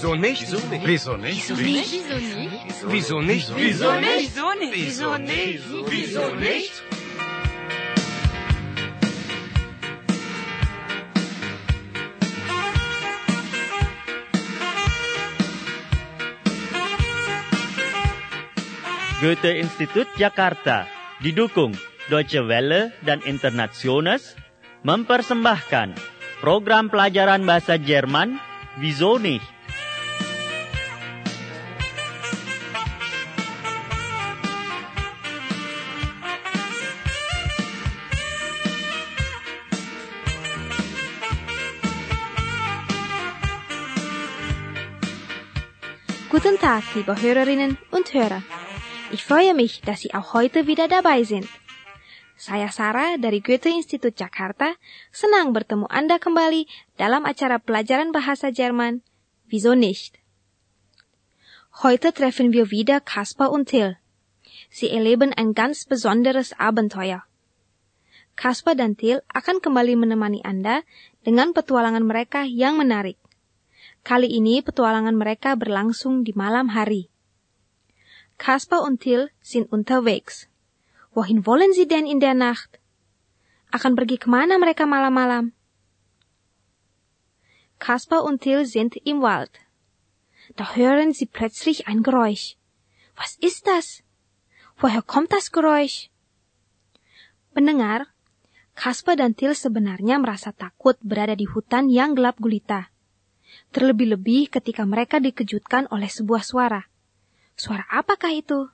Wieso nicht? Wieso nicht? Goethe Institut Jakarta didukung Deutsche Welle dan Internationals mempersembahkan program pelajaran bahasa Jerman Wieso nicht Guten Tag, liebe Hörerinnen und Hörer. Ich freue mich, dass Sie auch heute wieder dabei sind. Saya Sarah dari Goethe Institut Jakarta senang bertemu Anda kembali dalam acara pelajaran bahasa Jerman Wieso nicht? Heute treffen wir wieder Kaspar und Till. Sie erleben ein ganz besonderes Abenteuer. Kaspar dan Till akan kembali menemani Anda dengan petualangan mereka yang menarik. Kali ini petualangan mereka berlangsung di malam hari. Kaspar und Till sind unterwegs. Wohin wollen sie denn in der Nacht? Akan pergi ke mana mereka malam-malam? Kaspar und Till sind im Wald. Da hören sie plötzlich ein Geräusch. Was ist das? Woher kommt das Geräusch? Pendengar, Kaspar dan Till sebenarnya merasa takut berada di hutan yang gelap gulita. Terlebih-lebih ketika mereka dikejutkan oleh sebuah suara. Suara apakah itu?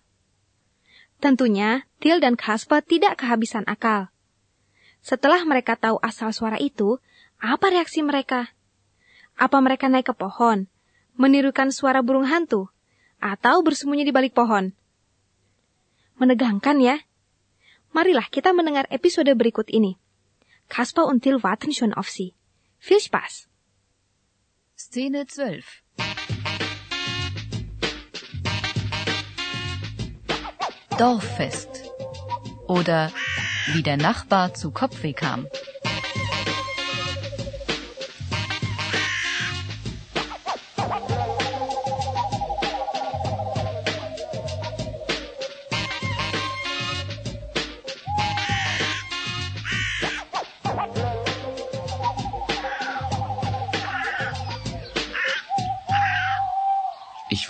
Tentunya, Til dan Kasper tidak kehabisan akal. Setelah mereka tahu asal suara itu, apa reaksi mereka? Apa mereka naik ke pohon, menirukan suara burung hantu, atau bersembunyi di balik pohon? Menegangkan ya? Marilah kita mendengar episode berikut ini. Kasper und Til warten schon auf Sie. Viel Spaß! Szene 12. Dorffest. Oder wie der Nachbar zu Kopfweh kam.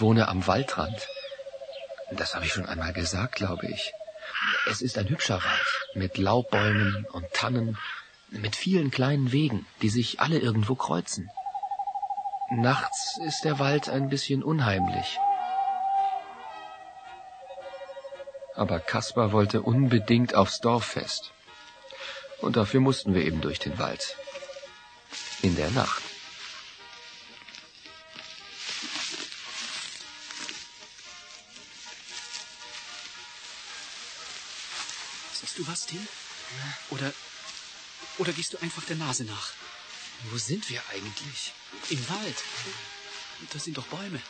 Wohne am Waldrand. Das habe ich schon einmal gesagt, glaube ich. Es ist ein hübscher Wald mit Laubbäumen und Tannen, mit vielen kleinen Wegen, die sich alle irgendwo kreuzen. Nachts ist der Wald ein bisschen unheimlich. Aber Kaspar wollte unbedingt aufs Dorffest. Und dafür mussten wir eben durch den Wald. In der Nacht. Du was, Tim? Oder, oder gehst du einfach der Nase nach? Wo sind wir eigentlich? Im Wald. Das sind doch Bäume.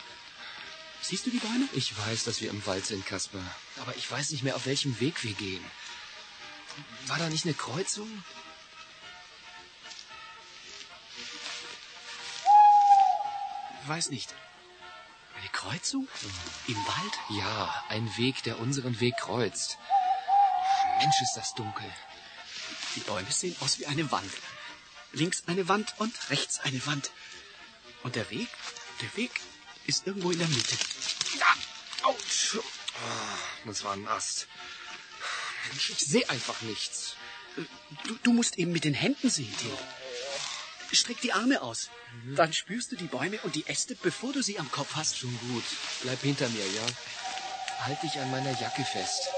Siehst du die Bäume? Ich weiß, dass wir im Wald sind, Kasper. Aber ich weiß nicht mehr, auf welchem Weg wir gehen. War da nicht eine Kreuzung? Weiß nicht. Eine Kreuzung? Im Wald? Ja, ein Weg, der unseren Weg kreuzt. Mensch, ist das dunkel. Die Bäume sehen aus wie eine Wand. Links eine Wand und rechts eine Wand. Und der Weg? Der Weg ist irgendwo in der Mitte. Ah, Autsch. Das war ein Ast. Mensch, ich sehe einfach nichts. Du, du musst eben mit den Händen sehen, Theo. Streck die Arme aus. Dann spürst du die Bäume und die Äste, bevor du sie am Kopf hast. Schon gut. Bleib hinter mir, ja? Halt dich an meiner Jacke fest.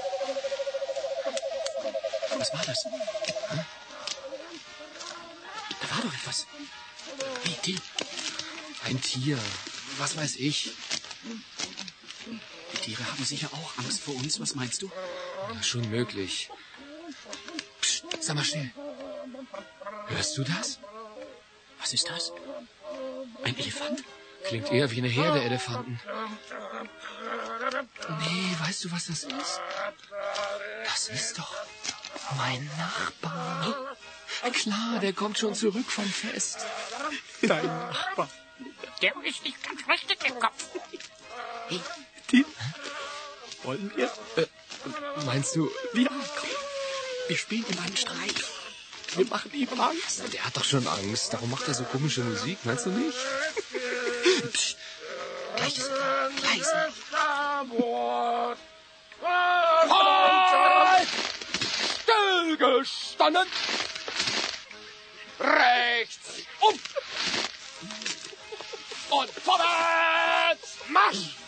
Was war das? Hm? Da war doch etwas. Wie, Till? Ein Tier. Was weiß ich. Die Tiere haben sicher auch Angst vor uns. Was meinst du? Ja, schon möglich. Psst, sag mal schnell. Hörst du das? Was ist das? Ein Elefant? Klingt eher wie eine Herde Elefanten. Nee, weißt du, was das ist? Das ist doch mein Nachbar. Klar, der kommt schon zurück vom Fest. Dein Nachbar. Der ist nicht ganz richtig im Kopf. Hey, Tim, wollen wir? Äh, meinst du, Ja, komm. Wir spielen ihm einen Streich. Wir machen ihm Angst. der hat doch schon Angst. Darum macht er so komische Musik, meinst du nicht? Psst. Gleich ist er. Leise. Rechts op. En vooruit. Mars.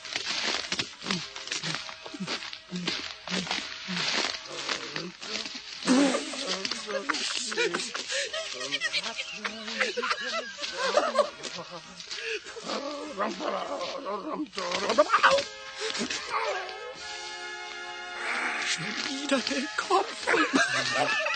Wieder den Kopf.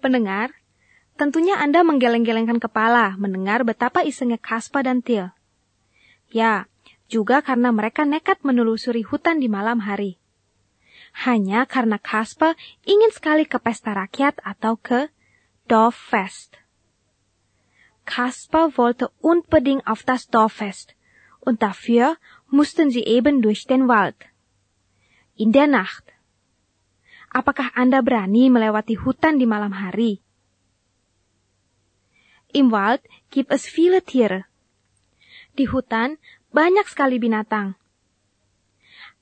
Pendengar, tentunya Anda menggeleng-gelengkan kepala mendengar betapa isengnya Kaspa dan Til. Ya, juga karena mereka nekat menelusuri hutan di malam hari. Hanya karena Kaspa ingin sekali ke pesta rakyat atau ke Dorffest. Kasper wollte unbedingt auf das Dorffest und dafür mussten sie eben durch den Wald. In der Nacht. Apakah Anda berani melewati hutan di malam hari? Im Wald gibt es viele Tiere. Di hutan banyak sekali binatang.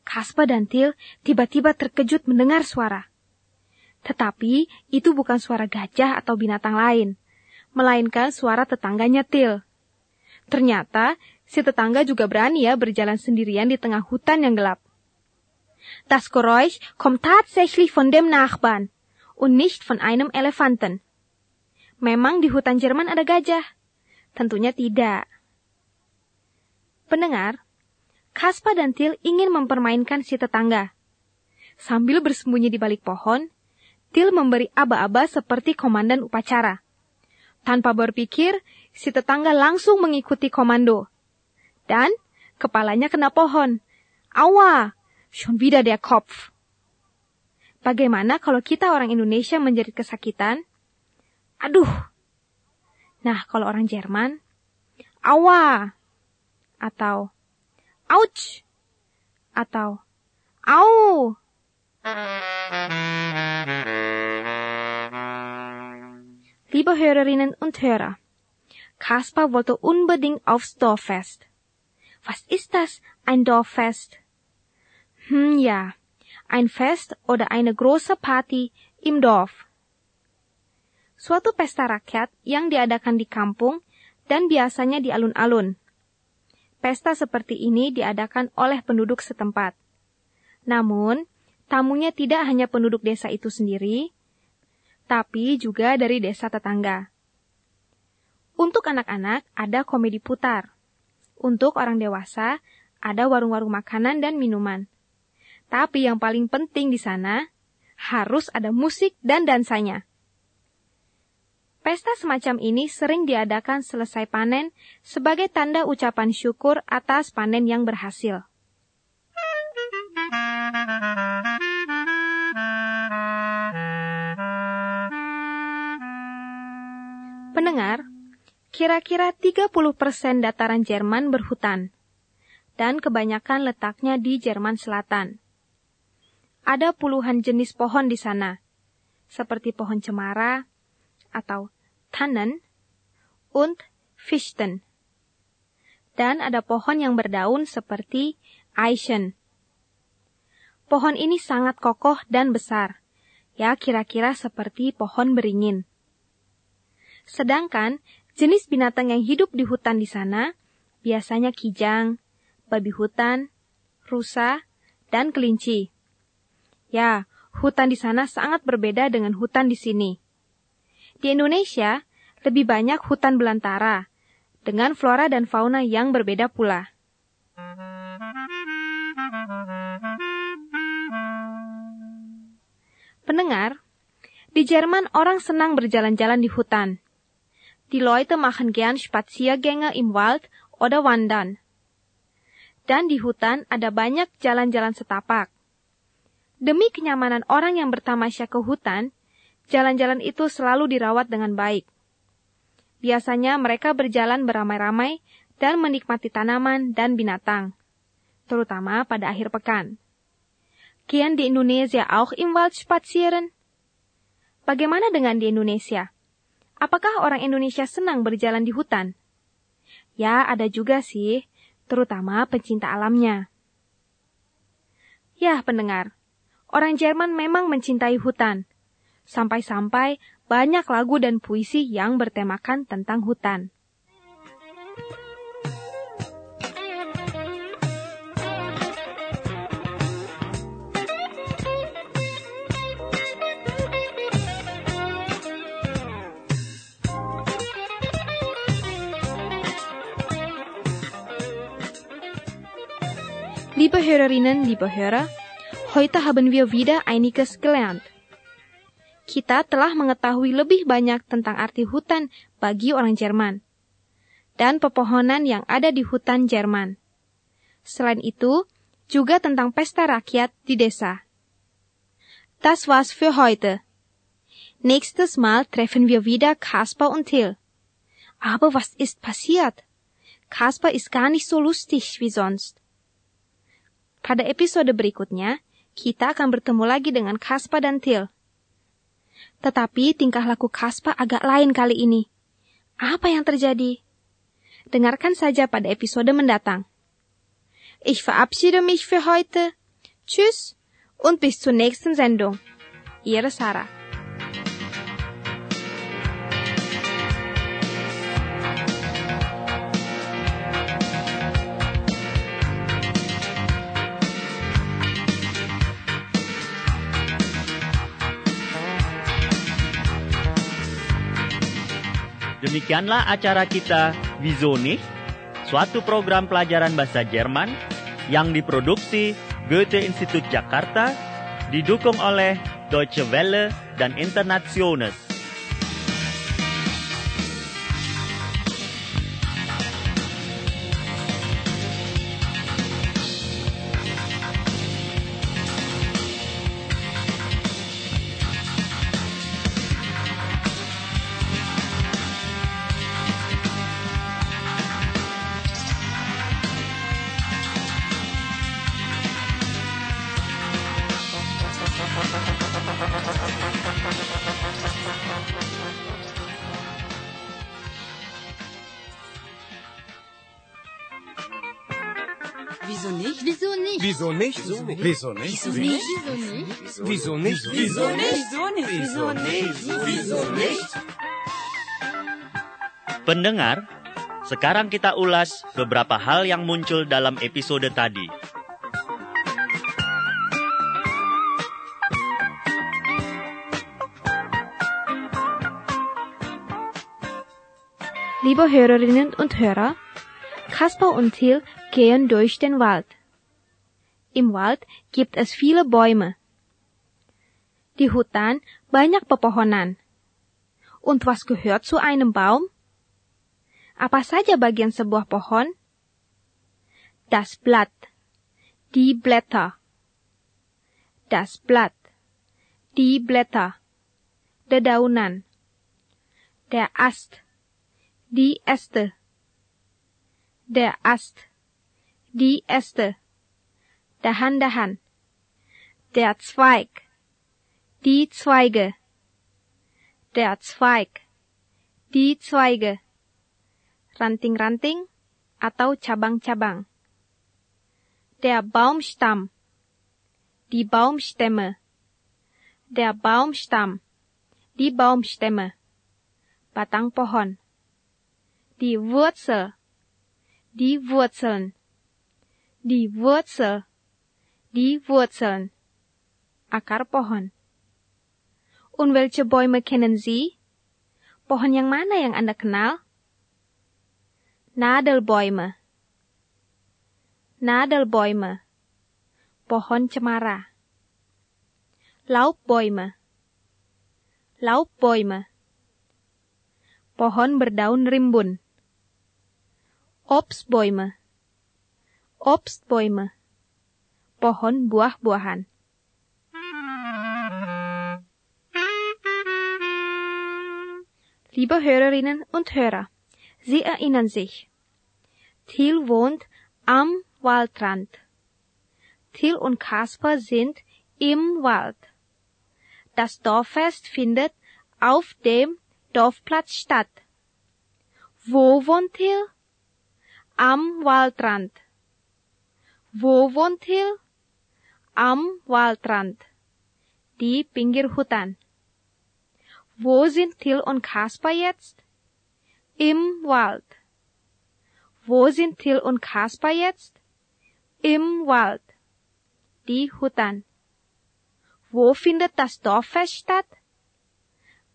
Kasper dan Til tiba-tiba terkejut mendengar suara. Tetapi itu bukan suara gajah atau binatang lain, melainkan suara tetangganya Til. Ternyata si tetangga juga berani ya berjalan sendirian di tengah hutan yang gelap. Das Geräusch kommt tatsächlich von dem Nachbarn und nicht von einem Elefanten. Memang di hutan Jerman ada gajah? Tentunya tidak. Pendengar, Kaspa dan Til ingin mempermainkan si tetangga. Sambil bersembunyi di balik pohon, Til memberi aba-aba seperti komandan upacara. Tanpa berpikir, si tetangga langsung mengikuti komando. Dan kepalanya kena pohon. Awa, schon wieder der Kopf. Bagaimana kalau kita orang Indonesia menjadi kesakitan? Aduh. Nah, kalau orang Jerman, awa. Atau, ouch. Atau, au. Liebe Hörerinnen und Hörer, Kaspar wollte unbedingt aufs Dorffest. Was ist das, ein Dorffest? Hm, ja, ein Fest oder eine große Party im Dorf. Suatu pesta rakyat yang diadakan di kampung dan biasanya di alun-alun. Pesta seperti ini diadakan oleh penduduk setempat. Namun, tamunya tidak hanya penduduk desa itu sendiri, tapi juga dari desa tetangga. Untuk anak-anak ada komedi putar. Untuk orang dewasa ada warung-warung makanan dan minuman. Tapi yang paling penting di sana harus ada musik dan dansanya. Pesta semacam ini sering diadakan selesai panen sebagai tanda ucapan syukur atas panen yang berhasil. Pendengar, kira-kira 30% dataran Jerman berhutan, dan kebanyakan letaknya di Jerman Selatan. Ada puluhan jenis pohon di sana, seperti pohon cemara atau Tannen und Fichten. Dan ada pohon yang berdaun seperti Eichen. Pohon ini sangat kokoh dan besar, ya kira-kira seperti pohon beringin. Sedangkan jenis binatang yang hidup di hutan di sana biasanya kijang, babi hutan, rusa, dan kelinci. Ya, hutan di sana sangat berbeda dengan hutan di sini. Di Indonesia, lebih banyak hutan belantara, dengan flora dan fauna yang berbeda pula. Pendengar, di Jerman orang senang berjalan-jalan di hutan. Die Leute machen gern Spaziergänge im Wald oder wandern. Dan di hutan ada banyak jalan-jalan setapak. Demi kenyamanan orang yang bertamasya ke hutan, jalan-jalan itu selalu dirawat dengan baik. Biasanya mereka berjalan beramai-ramai dan menikmati tanaman dan binatang, terutama pada akhir pekan. Kian di Indonesia auch im Wald spazieren? Bagaimana dengan di Indonesia? Apakah orang Indonesia senang berjalan di hutan? Ya, ada juga sih, terutama pencinta alamnya. Ya, pendengar, orang Jerman memang mencintai hutan. Sampai-sampai banyak lagu dan puisi yang bertemakan tentang hutan. Liebe Hörerinnen, liebe Hörer, heute haben wir wieder einiges gelernt. Kita telah mengetahui lebih banyak tentang arti hutan bagi orang Jerman dan pepohonan yang ada di hutan Jerman. Selain itu, juga tentang pesta rakyat di desa. Das war's für heute. Nächstes Mal treffen wir wieder Kaspar und Till. Aber was ist passiert? Kaspar ist gar nicht so lustig wie sonst. Pada episode berikutnya, kita akan bertemu lagi dengan Kaspa dan Til. Tetapi tingkah laku Kaspa agak lain kali ini. Apa yang terjadi? Dengarkan saja pada episode mendatang. Ich verabschiede mich für heute. Tschüss und bis zur nächsten Sendung. Ihre Sarah. Demikianlah acara kita Wieso nicht? Suatu program pelajaran bahasa Jerman yang diproduksi Goethe Institut Jakarta didukung oleh Deutsche Welle dan Internationals. Wieso nicht? Wieso nicht? Wieso nicht? Wieso nicht? Wieso nicht? Wieso nicht? Wieso nicht? Pendengar, sekarang kita ulas beberapa hal yang muncul dalam episode tadi. Liebe Hörerinnen und Hörer, Kasper und Till gehen durch den Wald. Im Wald gibt es viele Bäume. Di hutan banyak pepohonan. Und was gehört zu einem Baum? Apa saja bagian sebuah pohon? Das Blatt. Die Blätter. Das Blatt. Die Blätter. Dedaunan. Der Ast. Die Äste. Der Ast. Die Äste. Dahan-dahan. Der Zweig. Die Zweige. Der Zweig. Die Zweige. Ranting-ranting atau cabang-cabang. Der Baumstamm. Die Baumstämme. Der Baumstamm. Die Baumstämme. Batang pohon. Die Wurzel. Die Wurzeln. Die Wurzel. Wurzeln. Akar pohon. Und welche Bäume kennen Sie? Pohon yang mana yang Anda kenal? Nadelbäume. Nadelbäume. Pohon cemara. Laubbäume. Laubbäume. Pohon berdaun rimbun. Obstbäume. Obstbäume. Pohon buah-buahan. Liebe Hörerinnen und Hörer, Sie erinnern sich. Thiel wohnt am Waldrand. Thiel und Kasper sind im Wald. Das Dorffest findet auf dem Dorfplatz statt. Wo wohnt Thiel? Am Waldrand. Wo wohnt Thiel? Am Waldrand. Di pinggir hutan. Wo sind Till und Kaspar jetzt? Im Wald. Wo sind Till und Kaspar jetzt? Im Wald. Die Hutan. Wo findet das Dorffest statt?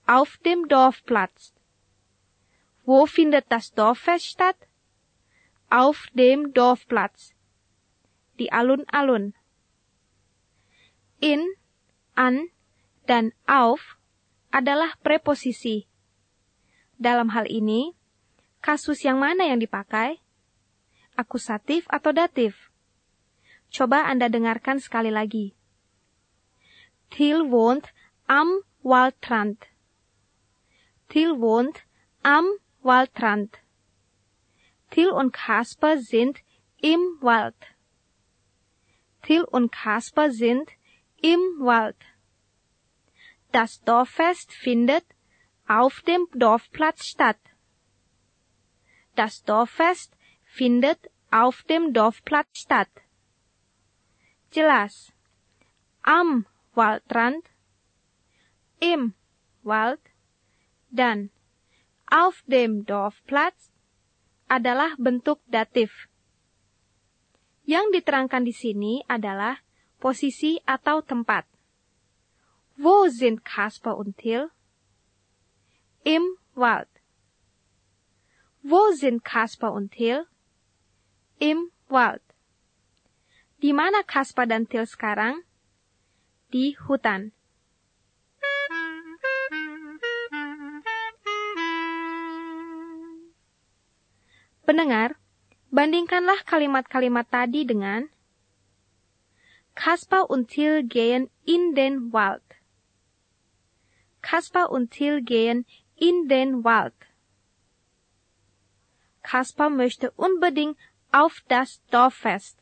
Auf dem Dorfplatz. Wo findet das Dorffest statt? Auf dem Dorfplatz. Die Alun-Alun. In, an, dan auf adalah preposisi. Dalam hal ini, kasus yang mana yang dipakai? Akusatif atau datif? Coba Anda dengarkan sekali lagi. Til wohnt am Waldrand. Til wohnt am Waldrand. Til und Kasper sind im Wald. Til und Kasper sind im Wald. Das Dorffest findet auf dem Dorfplatz statt. Das Dorffest findet auf dem Dorfplatz statt. Jelas. Am Waldrand, im Wald, dan auf dem Dorfplatz adalah bentuk datif. Yang diterangkan di sini adalah posisi atau tempat. Wo sind Kasper und Till? Im Wald. Wo sind Kasper und Till? Im Wald. Di mana Kasper dan Till sekarang? Di hutan. Pendengar, bandingkanlah kalimat-kalimat tadi dengan Kasper und Till gehen in den Wald. Kaspar und Till gehen in den Wald. Kaspar möchte unbedingt auf das Dorffest.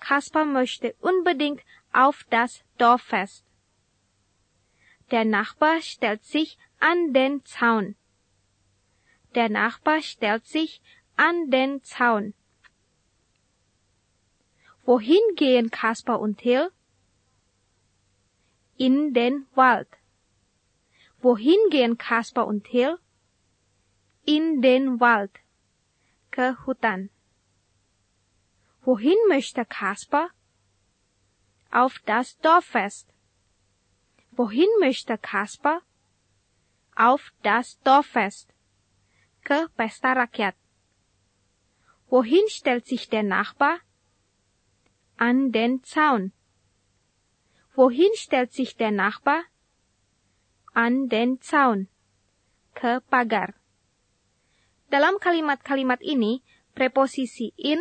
Kaspar möchte unbedingt auf das Dorffest. Der Nachbar stellt sich an den Zaun. Der Nachbar stellt sich an den Zaun. Wohin gehen Kaspar und Till? in den Wald. Wohin gehen Kaspar und Till? In den Wald. Ke. Wohin möchte Kaspar? Auf das Dorffest. Wohin möchte Kaspar? Auf das Dorffest. Ke pesta rakyat. Wohin stellt sich der Nachbar? An den Zaun. Wohin stellt sich der Nachbar? An den Zaun. Ke pagar. Dalam kalimat-kalimat ini, preposisi in,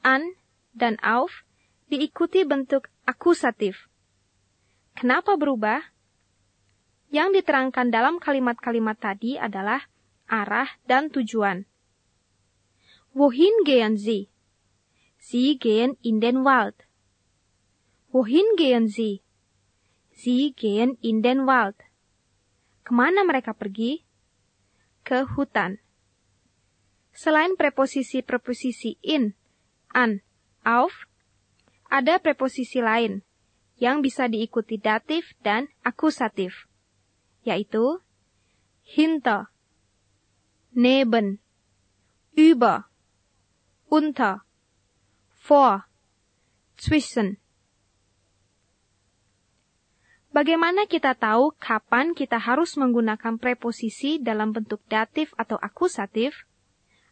an, dan auf diikuti bentuk akusatif. Kenapa berubah? Yang diterangkan dalam kalimat-kalimat tadi adalah arah dan tujuan. Wohin gehen Sie? Sie gehen in den Wald. Wohin gehen Sie? Sie gehen in den Wald. Ke mana mereka pergi? Ke hutan. Selain preposisi-preposisi in, an, auf, ada preposisi lain yang bisa diikuti datif dan akusatif, yaitu hinter, neben, über, unter, vor, zwischen. Bagaimana kita tahu kapan kita harus menggunakan preposisi dalam bentuk datif atau akusatif?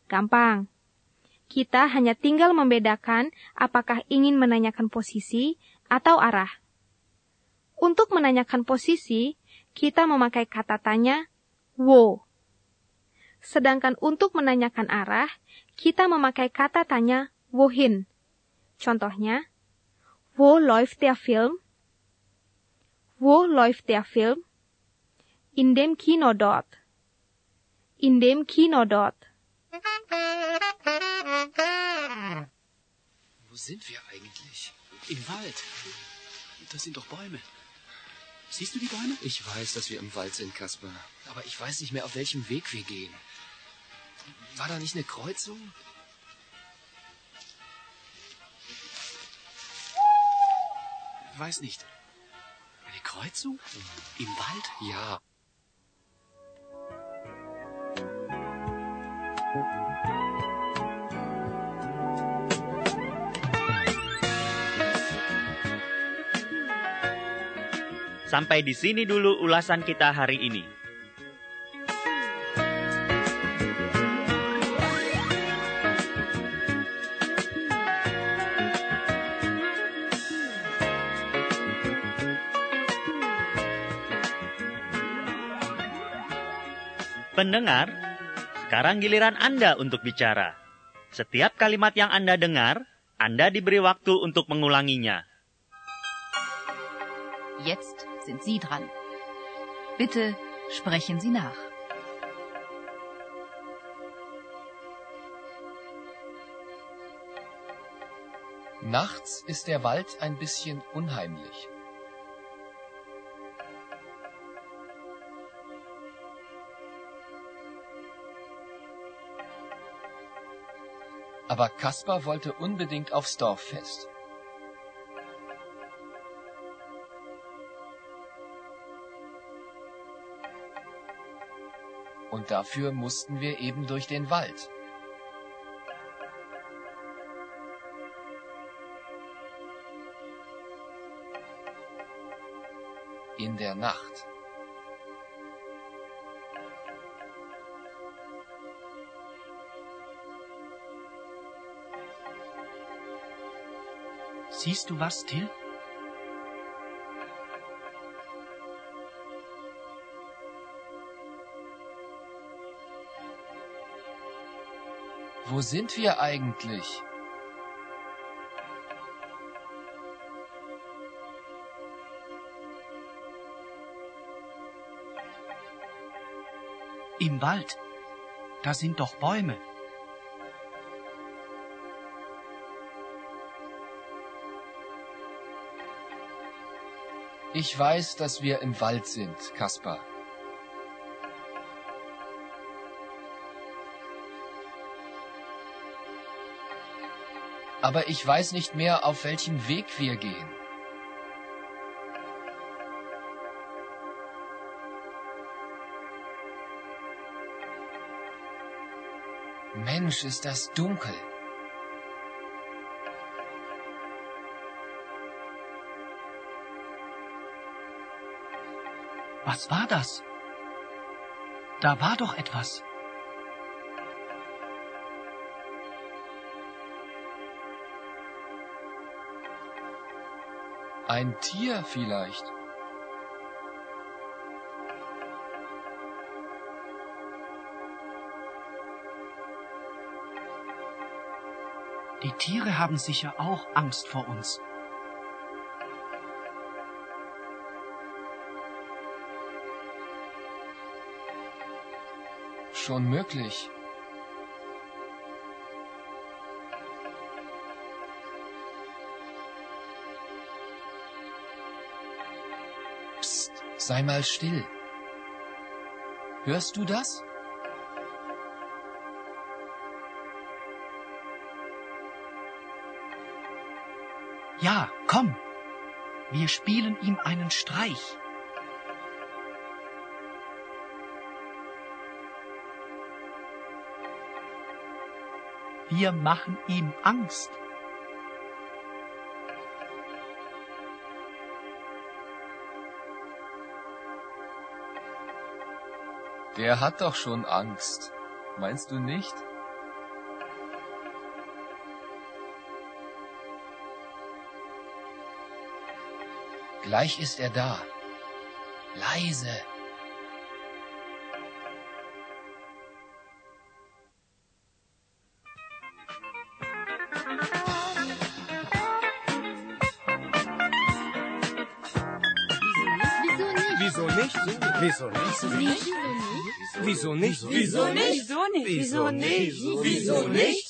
Gampang. Kita hanya tinggal membedakan apakah ingin menanyakan posisi atau arah. Untuk menanyakan posisi, kita memakai kata tanya wo. Sedangkan untuk menanyakan arah, kita memakai kata tanya wohin. Contohnya, wo läuft der Film? Wo läuft der Film? In dem Kino dort. In dem Kino dort. Wo sind wir eigentlich? Im Wald. Das sind doch Bäume. Siehst du die Bäume? Ich weiß, dass wir im Wald sind, Kasper. Aber ich weiß nicht mehr, auf welchem Weg wir gehen. War da nicht eine Kreuzung? Weiß nicht. Eine Kreuzung? Im Wald? Ja. Sampai di sini dulu ulasan kita hari ini. Pendengar, sekarang giliran Anda untuk bicara. Setiap kalimat yang Anda dengar, Anda diberi waktu untuk mengulanginya. Jetzt sind Sie dran. Bitte sprechen Sie nach. Nachts ist der Wald ein bisschen unheimlich. Aber Kaspar wollte unbedingt aufs Dorffest. Und dafür mussten wir eben durch den Wald. In der Nacht. Siehst du was, Till? Wo sind wir eigentlich? Im Wald. Da sind doch Bäume. Ich weiß, dass wir im Wald sind, Kaspar. Aber ich weiß nicht mehr, auf welchem Weg wir gehen. Mensch, ist das dunkel. Was war das? Da war doch etwas. Ein Tier vielleicht. Die Tiere haben sicher auch Angst vor uns. Schon möglich. Psst, sei mal still. Hörst du das? Ja, komm. Wir spielen ihm einen Streich. Wir machen ihm Angst. Der hat doch schon Angst. Meinst du nicht? Gleich ist er da. Leise. Wieso nicht? Wieso nicht? Wieso nicht? Wieso nicht? Wieso nicht? Wieso nicht? Wieso nicht?